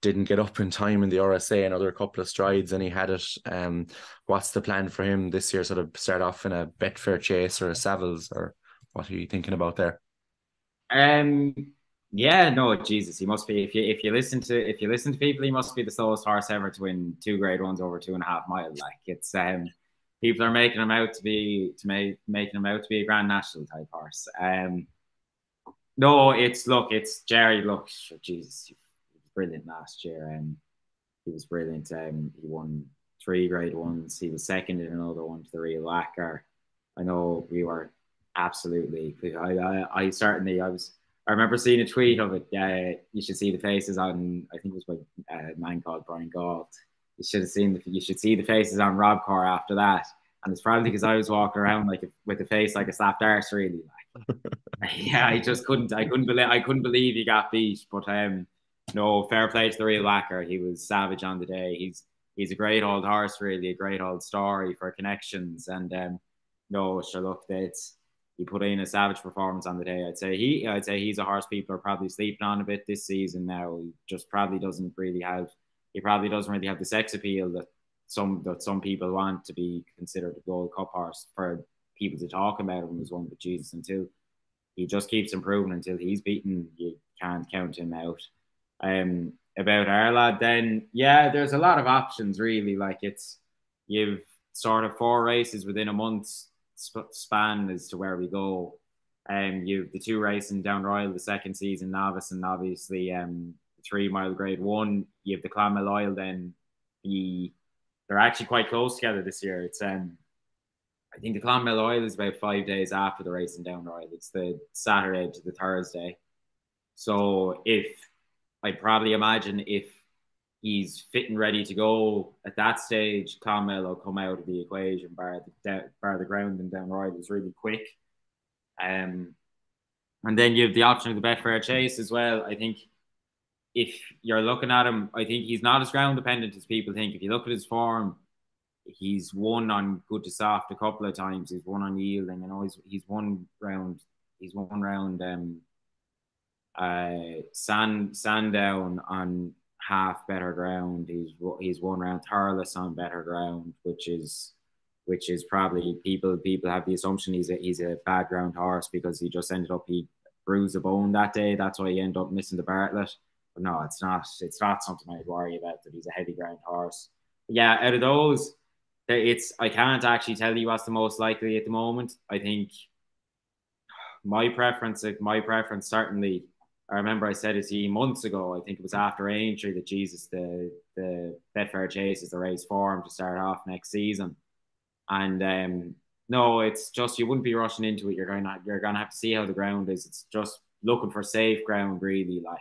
didn't get up in time in the RSA another couple of strides and he had it. Um, what's the plan for him this year? Sort of start off in a Betfair Chase or a Savills or what are you thinking about there? Um, yeah, no, Jesus, he must be. If you if you listen to if you listen to people, he must be the slowest horse ever to win two grade ones over two and a half mile. Like it's um, people are making him out to be to make making him out to be a Grand National type horse. Um, no, it's look, it's Gerri. Look, Jesus, he was brilliant last year, and um, he was brilliant. Um, he won three grade ones. He was second in another one to the real. I know we were absolutely. I, I, I certainly, I was. I remember seeing a tweet of it. Yeah, you should see the faces on. I think it was by uh, a man called Brian Galt. You should have seen the. You should see the faces on Robcour after that. And it's probably because I was walking around like a, with a face like a slapped arse, really. Like, yeah, I just couldn't. I couldn't believe. I couldn't believe he got beat. But um, no, fair play to the Real Whacker. He was savage on the day. He's he's a great old horse, really, a great old story for connections. And um, no, sure, look, it's he put in a savage performance on the day. I'd say he, I'd say he's a horse people are probably sleeping on a bit this season now. He just probably doesn't really have, he probably doesn't really have the sex appeal that some that some people want to be considered a Gold Cup horse for people to talk about him as one. But Jesus, until he just keeps improving until he's beaten, you can't count him out. Um, about lad, then yeah, there's a lot of options really. Like it's you've sort of four races within a month span as to where we go. Um, you the two racing Down Royal the second season novice and obviously um three mile grade one. You have the Clonmel Oil then the they're actually quite close together this year. It's um I think the Clonmel Oil is about five days after the racing Down Royal. It's the Saturday to the Thursday. So if I probably imagine if he's fit and ready to go at that stage, Clonmel will come out of the equation, bar the, bar the ground and down right is really quick. Um, and then you have the option of the Betfair Chase as well. I think if you're looking at him, I think he's not as ground dependent as people think. If you look at his form, he's won on good to soft a couple of times. He's won on yielding, and always he's won round. He's won round um, uh, Sand Sandown on half better ground. He's he's won around Thurles on better ground, which is which is probably people people have the assumption he's a he's a bad ground horse because he just ended up he bruised a bone that day. That's why he ended up missing the Bartlett. But no, it's not. It's not something I'd worry about that he's a heavy ground horse. But yeah, out of those, it's I can't actually tell you what's the most likely at the moment. I think my preference, my preference certainly I remember I said it to you months ago. I think it was after Aintree that Jesus, the the Betfair Chase is the race for him to start off next season. And um, no, it's just you wouldn't be rushing into it. You're going to you're going to have to see how the ground is. It's just looking for safe ground, really. Like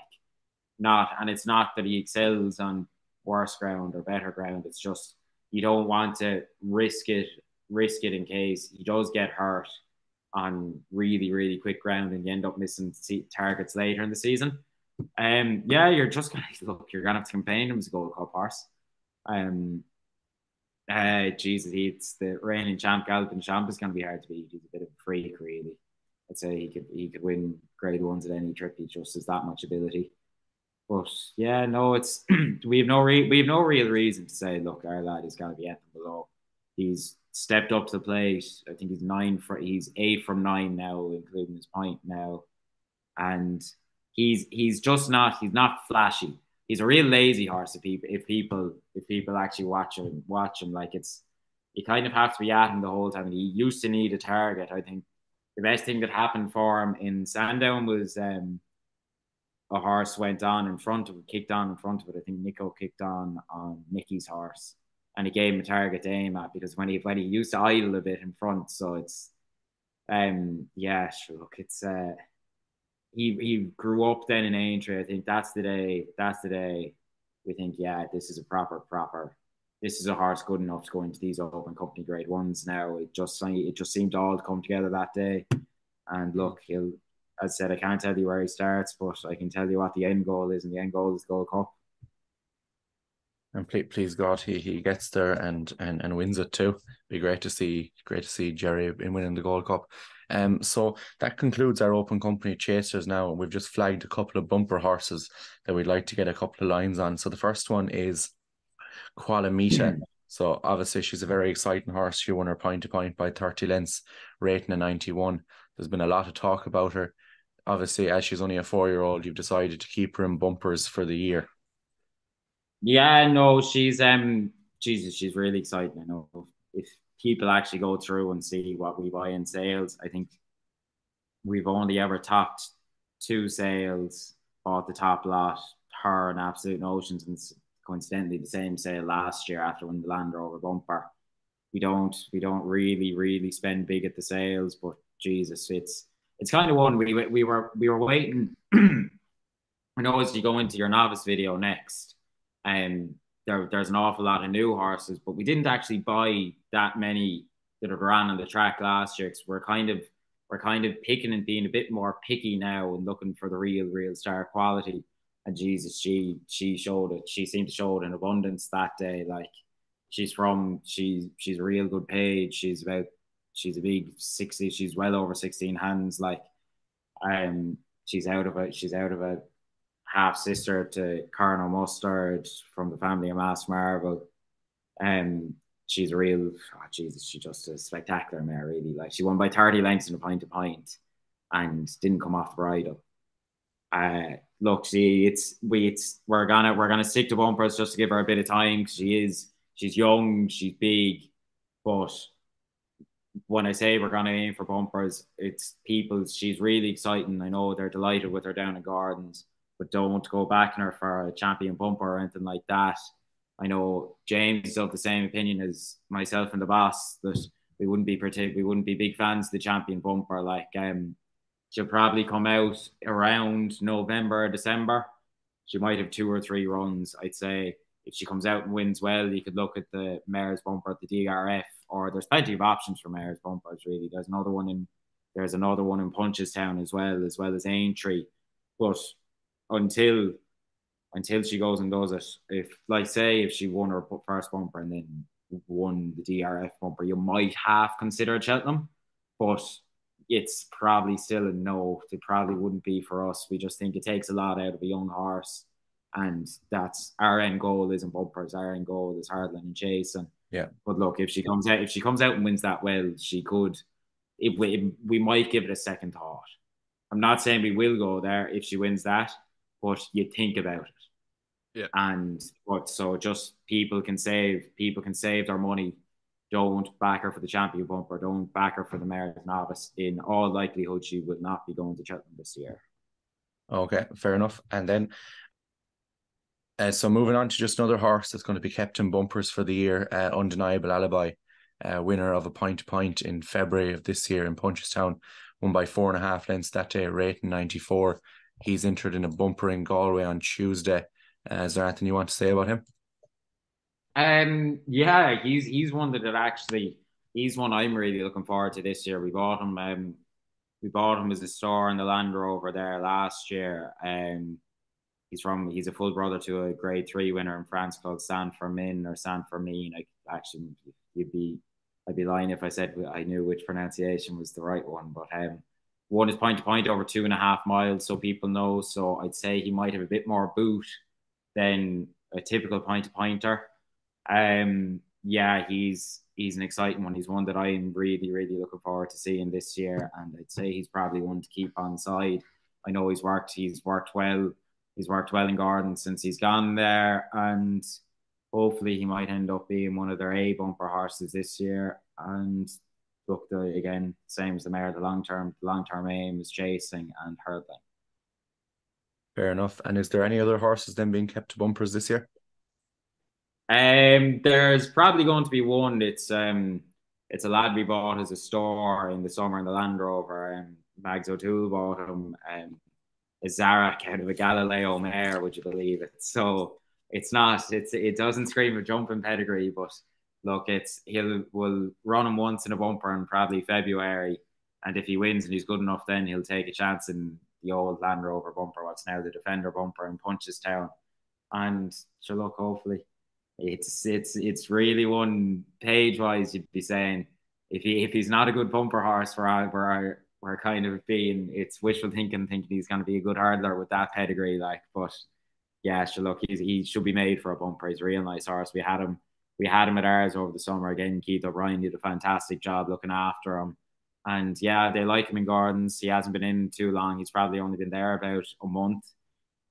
not, and it's not that he excels on worse ground or better ground. It's just you don't want to risk it, risk it in case he does get hurt on really, really quick ground and you end up missing targets later in the season. Um, yeah, you're just gonna look. You're gonna have to campaign him as a Gold Cup horse. Um, uh, Jesus, it's the reigning champ, Galopin Des Champs is gonna be hard to beat. He's a bit of a freak, really. I'd say he could he could win grade ones at any trip. He just has that much ability. But yeah, no, it's we have no re- we have no real reason to say, look, our lad is gonna be at below. He's stepped up to the plate. I think he's nine for he's eight from nine now, including his point now, and he's he's just not he's not flashy. He's a real lazy horse. If people if people if people actually watch him watch him like it's you kind of have to be at him the whole time. He used to need a target. I think the best thing that happened for him in Sandown was um, a horse went on in front of kicked on in front of it. I think Nico kicked on on Nicky's horse and he gave him a target to aim at because when he when he used to idle a bit in front, so it's Um, yeah, sure, look, it's uh, he he grew up then in Aintree. I think that's the day. That's the day we think, yeah, this is a proper proper. This is a horse good enough to go into these open company grade ones. Now it just it just seemed all to come together that day. And look, he'll as I said, I can't tell you where he starts, but I can tell you what the end goal is, and the end goal is Gold Cup. And please, please God, he, he gets there and, and and wins it too. Be great to see, great to see Gerri in winning the Gold Cup. Um, so that concludes our open company chasers now. and We've just flagged a couple of bumper horses that we'd like to get a couple of lines on. So the first one is Qualamita. So obviously she's a very exciting horse. She won her point to point by 30 lengths, rating a 91. There's been a lot of talk about her. Obviously, as she's only a four year old, you've decided to keep her in bumpers for the year. Yeah, no, she's um Jesus, she's really exciting. I know if people actually go through and see what we buy in sales, I think we've only ever topped two sales, bought the top lot, her and Absolute Notions, and coincidentally the same sale last year after when the Land Rover bumper. We don't we don't really really spend big at the sales, but Jesus, it's it's kind of one we we were we were waiting. I know as you go into your novice video next, um, there, there's an awful lot of new horses, but we didn't actually buy that many that have ran on the track last year because we're kind of we're kind of picking and being a bit more picky now and looking for the real, real star quality. And Jesus, she she showed it. She seemed to show it in abundance that day. Like she's from she's she's a real good page. She's about she's a big sixty. She's well over sixteen hands. Like um, she's out of it. She's out of a half sister to Colonel Mustard from the family of Mass Marvel. Um, she's a real, oh Jesus, she's just a spectacular mare, really. Like she won by 30 lengths in a point to point and didn't come off the bridle. Uh, look, see, it's we, it's we're gonna we're gonna stick to bumpers just to give her a bit of time because she is she's young, she's big, but when I say we're gonna aim for bumpers, it's people. She's really exciting. I know they're delighted with her down in Gordon's but don't want to go backing her for a champion bumper or anything like that. I know James is of the same opinion as myself and the boss that we wouldn't be partic- we wouldn't be big fans of the champion bumper. Like um, she'll probably come out around November, or December. She might have two or three runs. I'd say if she comes out and wins well, you could look at the Mares' bumper at the DRF, or there's plenty of options for Mayor's bumpers. Really, there's another one in there's another one in Punchestown as well, as well as Aintree. But until until she goes and does it. If like say if she won her first bumper and then won the DRF bumper, you might half consider Cheltenham, but it's probably still a no. It probably wouldn't be for us. We just think it takes a lot out of a young horse, and that's our end goal isn't bumpers. Our end goal is hurdling and chasing. Yeah. But look, if she comes out, if she comes out and wins that well, she could. If we, we might give it a second thought. I'm not saying we will go there if she wins that, but you think about it. Yeah. And but so just people can save people can save their money. Don't back her for the champion bumper. Don't back her for the mares' novice. In all likelihood, she will not be going to Cheltenham this year. Okay, fair enough. And then, uh, so moving on to just another horse that's going to be kept in bumpers for the year, uh, undeniable alibi, uh, winner of a point to point in February of this year in Punchestown, won by four and a half lengths that day, rating ninety four. He's entered in a bumper in Galway on Tuesday. Uh, is there anything you want to say about him? Um, yeah, he's he's one that actually he's one I'm really looking forward to this year. We bought him. Um, we bought him as a star in the Land Rover there last year. Um, he's from he's a full brother to a Grade Three winner in France called Saint Fermin or Saint Fermin. I actually you'd be I'd be lying if I said I knew which pronunciation was the right one, but um, one is point to point over two and a half miles, so people know. So I'd say he might have a bit more boot than a typical point to pointer. Um, yeah, he's he's an exciting one. He's one that I'm really, really looking forward to seeing this year, and I'd say he's probably one to keep on side. I know he's worked, he's worked well, he's worked well in Gordon since he's gone there, and hopefully he might end up being one of their A bumper horses this year. And look, the, again, same as the mare, the long term, long term aim is chasing and hurdling. Fair enough. And is there any other horses then being kept to bumpers this year? Um, there's probably going to be one. It's um, it's a lad we bought as a store in the summer in the Land Rover. Um, Mags O'Toole bought him. Um, a Zarak out of a Galileo mare, would you believe it? So it's not. It's it doesn't scream a jumping pedigree, but look, it's he'll will run him once in a bumper in probably February, and if he wins and he's good enough, then he'll take a chance in the old Land Rover bumper, what's now the Defender bumper in Punchestown. And so look, hopefully, it's it's it's really one page wise. You'd be saying if he if he's not a good bumper horse for our, for our we're kind of being it's wishful thinking, thinking he's going to be a good hurdler with that pedigree. Like, but yeah, so look, he's, he should be made for a bumper. He's a real nice horse. We had him, we had him at ours over the summer again. Keith O'Brien did a fantastic job looking after him. And yeah, they like him in Gordon's. He hasn't been in too long. He's probably only been there about a month.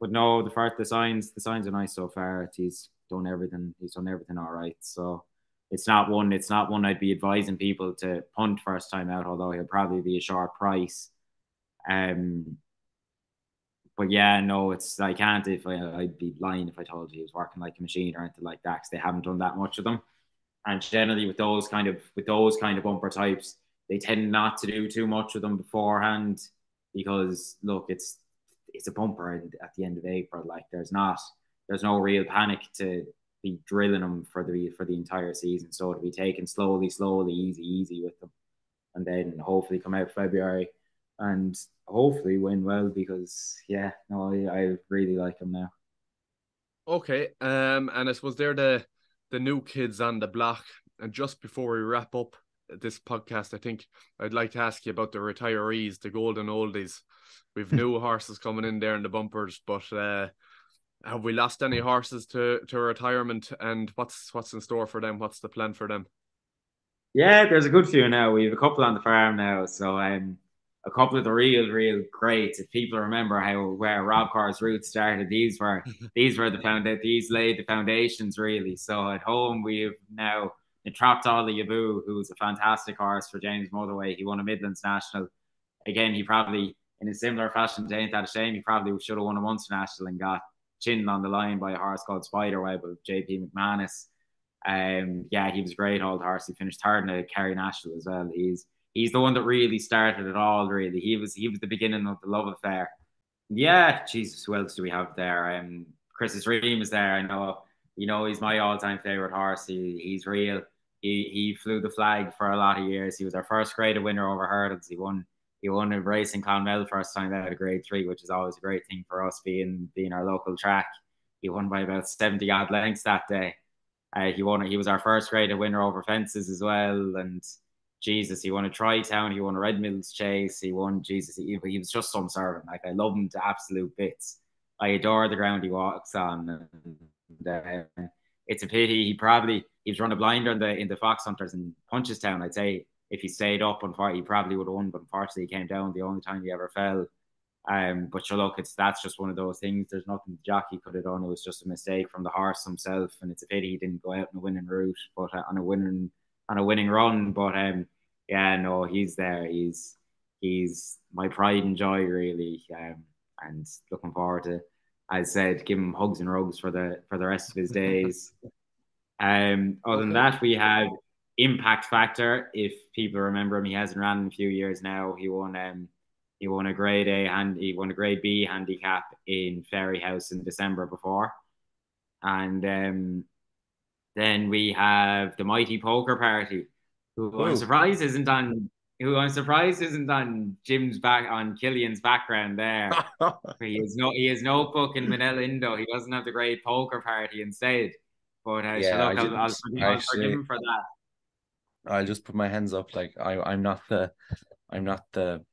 But no, the first the signs the signs are nice so far. He's done everything. He's done everything all right. So it's not one. It's not one I'd be advising people to punt first time out. Although he'll probably be a sharp price. Um. But yeah, no, it's I can't. If I, I'd be lying if I told you he was working like a machine or anything like that. Cause they haven't done that much of them. And generally, with those kind of with those kind of bumper types, they tend not to do too much with them beforehand because look, it's it's a bumper and at the end of April. Like there's not there's no real panic to be drilling them for the for the entire season. So to be taken slowly, slowly, easy, easy with them, and then hopefully come out February and hopefully win well because yeah, no, I, I really like them now. Okay, um, and I suppose they're the the new kids on the block. And just before we wrap up this podcast, I think I'd like to ask you about the retirees, the golden oldies. We've new horses coming in there in the bumpers, but uh, have we lost any horses to to retirement? And what's what's in store for them? What's the plan for them? Yeah, there's a good few now. We have a couple on the farm now, so um, a couple of the real, real greats. If people remember how where Robcour's roots started, these were these were the found these laid the foundations really. So at home we have now trapped All the Yabu, who's a fantastic horse for James Motherway. He won a Midlands National. Again, he probably in a similar fashion, ain't that a shame? He probably should have won a Munster National and got chinned on the line by a horse called Spiderweb of JP McManus. Um, yeah, he was a great old horse. He finished third in the Kerry National as well. He's he's the one that really started it all. Really, he was he was the beginning of the love affair. Yeah, Jesus, who else do we have there? Um, Chris's Dream is there. I know, you know, he's my all-time favorite horse. He, he's real. He he flew the flag for a lot of years. He was our first grade winner over hurdles. He won he won a race in Clonmel first time out of grade three, which is always a great thing for us being being our local track. He won by about 70 odd lengths that day. Uh, he won he was our first grade winner over fences as well. And Jesus, he won a Troy Town, he won a Red Mills chase, he won Jesus, he, he was just some servant. Like I love him to absolute bits. I adore the ground he walks on. And, uh, it's a pity he probably he was running blinder in the in the Fox Hunters in Punchestown. I'd say if he stayed up, unfortunately, he probably would have won. But unfortunately, he came down the only time he ever fell. Um, but sure, look, it's that's just one of those things. There's nothing the jockey could have done. It was just a mistake from the horse himself, and it's a pity he didn't go out on a winning route, but uh, on a winning on a winning run. But um, yeah, no, he's there. He's he's my pride and joy, really. Um, and looking forward to, as I said, give him hugs and rugs for the for the rest of his days. Um, other than that, we have impact factor. If people remember him, he hasn't ran in a few years now. He won um he won a grade A and he won a grade B handicap in Fairyhouse in December before. And um, then we have the Mighty Poker Party, who I'm surprised isn't on who I'm surprised isn't on Jim's back on Killian's background there. he has no he has no book in Minella Indo. He doesn't have the great poker party instead. But uh, yeah, look, I'll, I'll, forgive, I'll forgive him for that. I'll just put my hands up. Like I, I'm not the, I'm not the,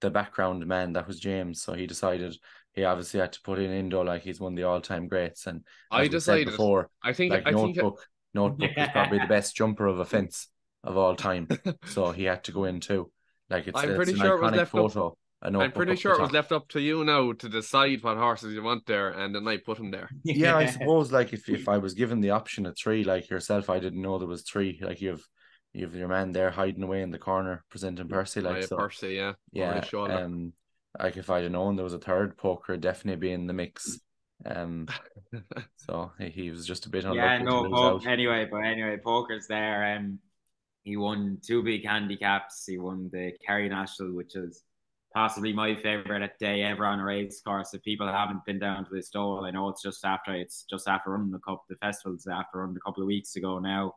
the background man. That was James. So he decided he obviously had to put in Indo like he's one of the all time greats. And I decided before. I think like I notebook, think notebook yeah. is probably the best jumper of a fence of all time. so he had to go in too. Like it's, I'm it's pretty an sure it was iconic left photo. Up. I'm pretty sure it was left up to you now to decide what horses you want there, and then I put them there. Yeah, I suppose like if, if I was given the option of three, like yourself, I didn't know there was three. Like you've you've your man there hiding away in the corner Presenting Percy like so. Percy, yeah, yeah. Um, like if I'd have known there was a third poker, definitely be in the mix. Um, so he, he was just a bit Yeah, no, poke, anyway, but anyway, poker's there. Um, he won two big handicaps. He won the Kerry National, which is possibly my favorite day ever on a race course. If people haven't been down to Listowel, I know it's just after it's just after running the cup, the festival's after running a couple of weeks ago now.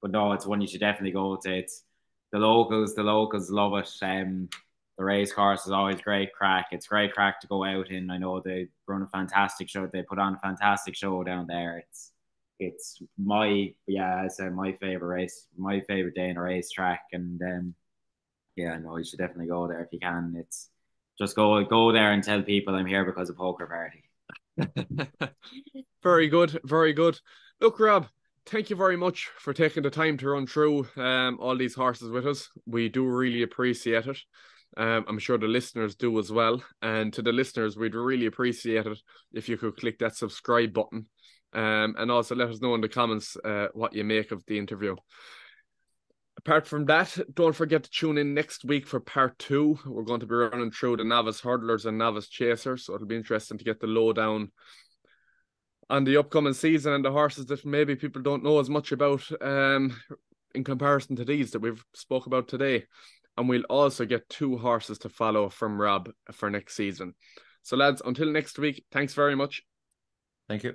But no, it's one you should definitely go to. It's the locals, the locals love it. Um, the race course is always great crack. It's great crack to go out in. I know they run a fantastic show. They put on a fantastic show down there. It's it's my yeah, said my favorite race, my favorite day in a racetrack, and um, yeah, no, you should definitely go there if you can. It's just go go there and tell people I'm here because of poker party. very good, very good. Look, Rob, thank you very much for taking the time to run through um, all these horses with us. We do really appreciate it. Um, I'm sure the listeners do as well. And to the listeners, we'd really appreciate it if you could click that subscribe button um, and also let us know in the comments uh, what you make of the interview. Apart from that, don't forget to tune in next week for part two. We're going to be running through the novice hurdlers and novice chasers, so it'll be interesting to get the lowdown on the upcoming season and the horses that maybe people don't know as much about um, in comparison to these that we've spoke about today. And we'll also get two horses to follow from Rob for next season. So, lads, until next week, thanks very much. Thank you.